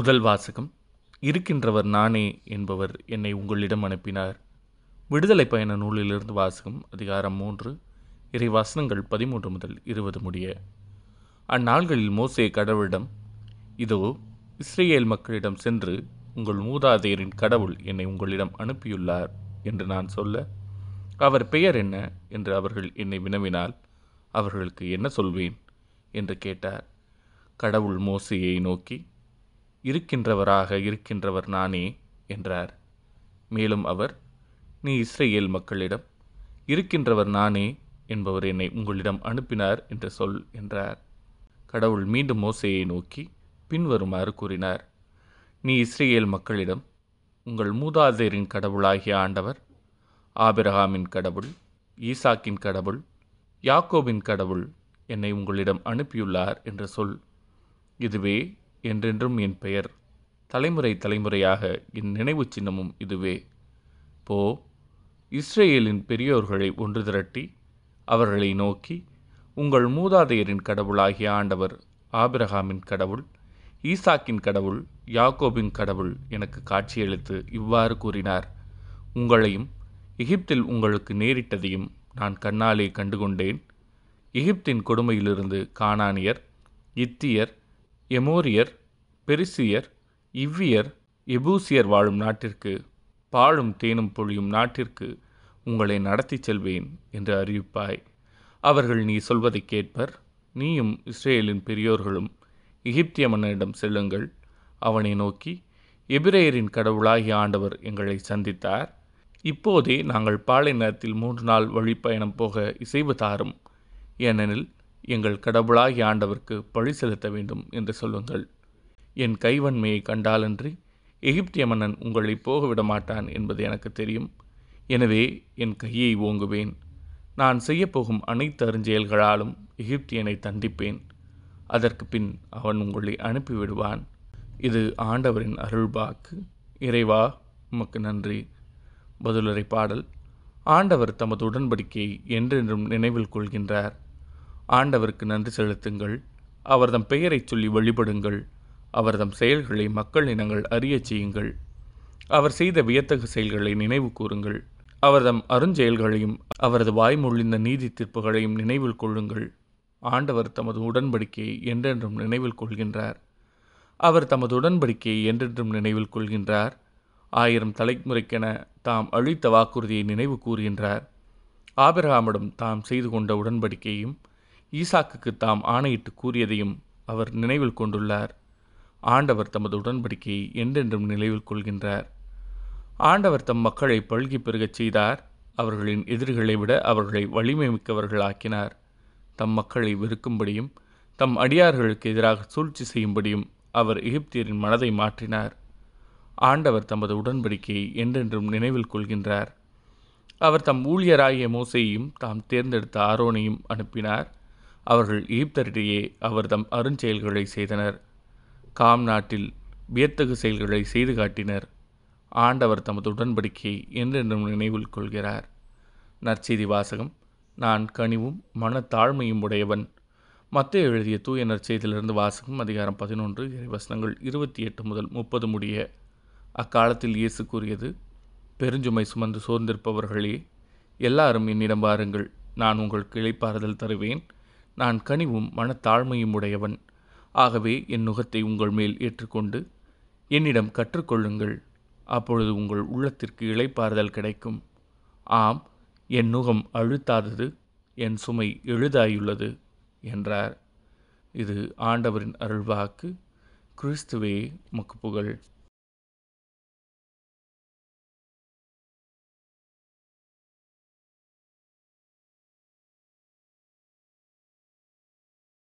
முதல் வாசகம் இருக்கின்றவர் நானே என்பவர் என்னை உங்களிடம் அனுப்பினார். விடுதலை பயண நூலிலிருந்து வாசகம் அதிகாரம் மூன்று இறை வசனங்கள் பதிமூன்று முதல் இருபது முடிய. அந்நாள்களில் மோசே கடவுளிடம் இதோ இஸ்ரேல் மக்களிடம் சென்று உங்கள் மூதாதையரின் கடவுள் என்னை உங்களிடம் அனுப்பியுள்ளார் என்று நான் சொல்ல அவர் பெயர் என்ன? என்று அவர்கள் என்னை வினவினால் அவர்களுக்கு என்ன சொல்வேன்? என்று கேட்டார். கடவுள் மோசையை நோக்கி இருக்கின்றவராக இருக்கின்றவர் நானே என்றார். மேலும் அவர் நீ இஸ்ரேல் மக்களிடம் இருக்கின்றவர் நானே என்பவர் என்னை உங்களிடம் அனுப்பினார் என்று சொல் என்றார். கடவுள் மீண்டும் மோசையை நோக்கி பின்வருமாறு கூறினார் நீ இஸ்ரேல் மக்களிடம் உங்கள் மூதாதையரின் கடவுளாகிய ஆண்டவர் ஆபிரகாமின் கடவுள் ஈசாக்கின் கடவுள் யாக்கோபின் கடவுள் என்னை உங்களிடம் அனுப்பியுள்ளார் என்று சொல். இதுவே என்றென்றும் என் பெயர். தலைமுறை தலைமுறையாக என் நினைவு சின்னமும் இதுவே. போ. இஸ்ரேலின் பெரியோர்களை ஒன்று திரட்டி அவர்களை நோக்கி உங்கள் மூதாதையரின் கடவுளாகிய ஆண்டவர் ஆபிரகாமின் கடவுள் ஈசாக்கின் கடவுள் யாக்கோபின் கடவுள் எனக்கு காட்சியளித்து இவ்வாறு கூறினார். உங்களையும் எகிப்தில் உங்களுக்கு நேரிட்டதையும் நான் கண்ணாலே கண்டுகொண்டேன். எகிப்தின் கொடுமையிலிருந்து கானானியர் இத்தியர் எமோரியர் பெரிசியர் இவ்வியர் எபூசியர் வாழும் நாட்டிற்கு பாழும் தேனும் பொழியும் நாட்டிற்கு உங்களை நடத்திச் செல்வேன் என்று அறிவிப்பாய். அவர்கள் நீ சொல்வதை கேட்பர். நீயும் இஸ்ரேலின் பெரியோர்களும் எகிப்திய மன்னனிடம் செல்லுங்கள். அவனை நோக்கி எபிரேயரின் கடவுளாகிய ஆண்டவர் எங்களை சந்தித்தார். இப்போதே நாங்கள் பாலை நேரத்தில் மூன்று நாள் வழிப்பயணம் போக இசைவு தாரும். ஏனெனில் எங்கள் கடவுளாகி ஆண்டவருக்கு பழி செலுத்த வேண்டும் என்று சொல்லுங்கள். என் கைவன்மையை கண்டாலன்றி எகிப்திய மன்னன் உங்களை போக மாட்டான் என்பது எனக்கு தெரியும். எனவே என் கையை ஓங்குவேன். நான் செய்யப்போகும் அனைத்து அருஞ்செயல்களாலும் எகிப்தியனை தண்டிப்பேன். அதற்கு பின் அவன் உங்களை அனுப்பிவிடுவான். இது ஆண்டவரின் அருள்பாக்கு இறைவா உமக்கு நன்றி. பதிலுரை பாடல். ஆண்டவர் தமது உடன்படிக்கையை என்றென்றும் நினைவில் கொள்கின்றார். ஆண்டவருக்கு நன்றி செலுத்துங்கள். அவர்தம் பெயரைச் சொல்லி வழிபடுங்கள். அவர்தம் செயல்களை மக்கள் இனங்கள் அறியச் செய்யுங்கள். அவர் செய்த வியத்தகு செயல்களை நினைவு கூறுங்கள். அவர்தம் அருஞ்செயல்களையும் அவரது வாய்மொழிந்த நீதி தீர்ப்புகளையும் நினைவில் கொள்ளுங்கள். ஆண்டவர் தமது உடன்படிக்கையை என்றென்றும் நினைவில் கொள்கின்றார். அவர் தமது உடன்படிக்கையை என்றென்றும் நினைவில் கொள்கின்றார். ஆயிரம் தலைமுறைக்கென தாம் அழித்த வாக்குறுதியை நினைவு கூறுகின்றார். ஆபிரகாமிடம் தாம் செய்து கொண்ட உடன்படிக்கையும் ஈசாக்குக்கு தாம் ஆணையிட்டு கூறியதையும் அவர் நினைவில் கொண்டுள்ளார். ஆண்டவர் தமது உடன்படிக்கையை என்றென்றும் நினைவில் கொள்கின்றார். ஆண்டவர் தம் மக்களை பல்கி பெருகச் செய்தார். அவர்களின் எதிரிகளை விட அவர்களை வலிமை மிக்கவர்களாக்கினார் தம் மக்களை வெறுக்கும்படியும் தம் அடியார்களுக்கு எதிராக சூழ்ச்சி செய்யும்படியும் அவர் எகிப்தியரின் மனதை மாற்றினார். ஆண்டவர் தமது உடன்படிக்கையை என்றென்றும் நினைவில் கொள்கின்றார். அவர் தம் ஊழியராகிய மோசையையும் தாம் தேர்ந்தெடுத்த ஆரோனையும் அனுப்பினார். அவர்கள் ஈப்தரிடையே அவர் தம் அருஞ்செயல்களை செய்தனர். காம் நாட்டில் வியத்தகு செயல்களை செய்து காட்டினர். ஆண்டவர் தமது உடன்படிக்கையை என்றென்றும் நினைவில் கொள்கிறார். நற்செய்தி வாசகம். நான் கனிவும் மனத்தாழ்மையும் உடையவன். மத்திய எழுதிய தூய நற்செய்தியிலிருந்து வாசகம் அதிகாரம் பதினொன்று இறைவசனங்கள் இருபத்தி எட்டு முதல் முப்பது முடிய. அக்காலத்தில் இயேசு கூறியது பெருஞ்சுமை சுமந்து சோர்ந்திருப்பவர்களே எல்லாரும் என்னிடம் வாருங்கள். நான் உங்களுக்கு இழைப்பாறுதல் தருவேன். நான் கனிவும் மனத்தாழ்மையும் உடையவன். ஆகவே என் நுகத்தை உங்கள் மேல் ஏற்றுக்கொண்டு என்னிடம் கற்றுக்கொள்ளுங்கள். அப்பொழுது உங்கள் உள்ளத்திற்கு இளைப்பாறுதல் கிடைக்கும். ஆம் என் நுகம் அழுத்தாதது என் சுமை எழுதாயுள்ளது என்றார். இது ஆண்டவரின் அருள்வாக்கு. கிறிஸ்துவே முக்கு புகழ்.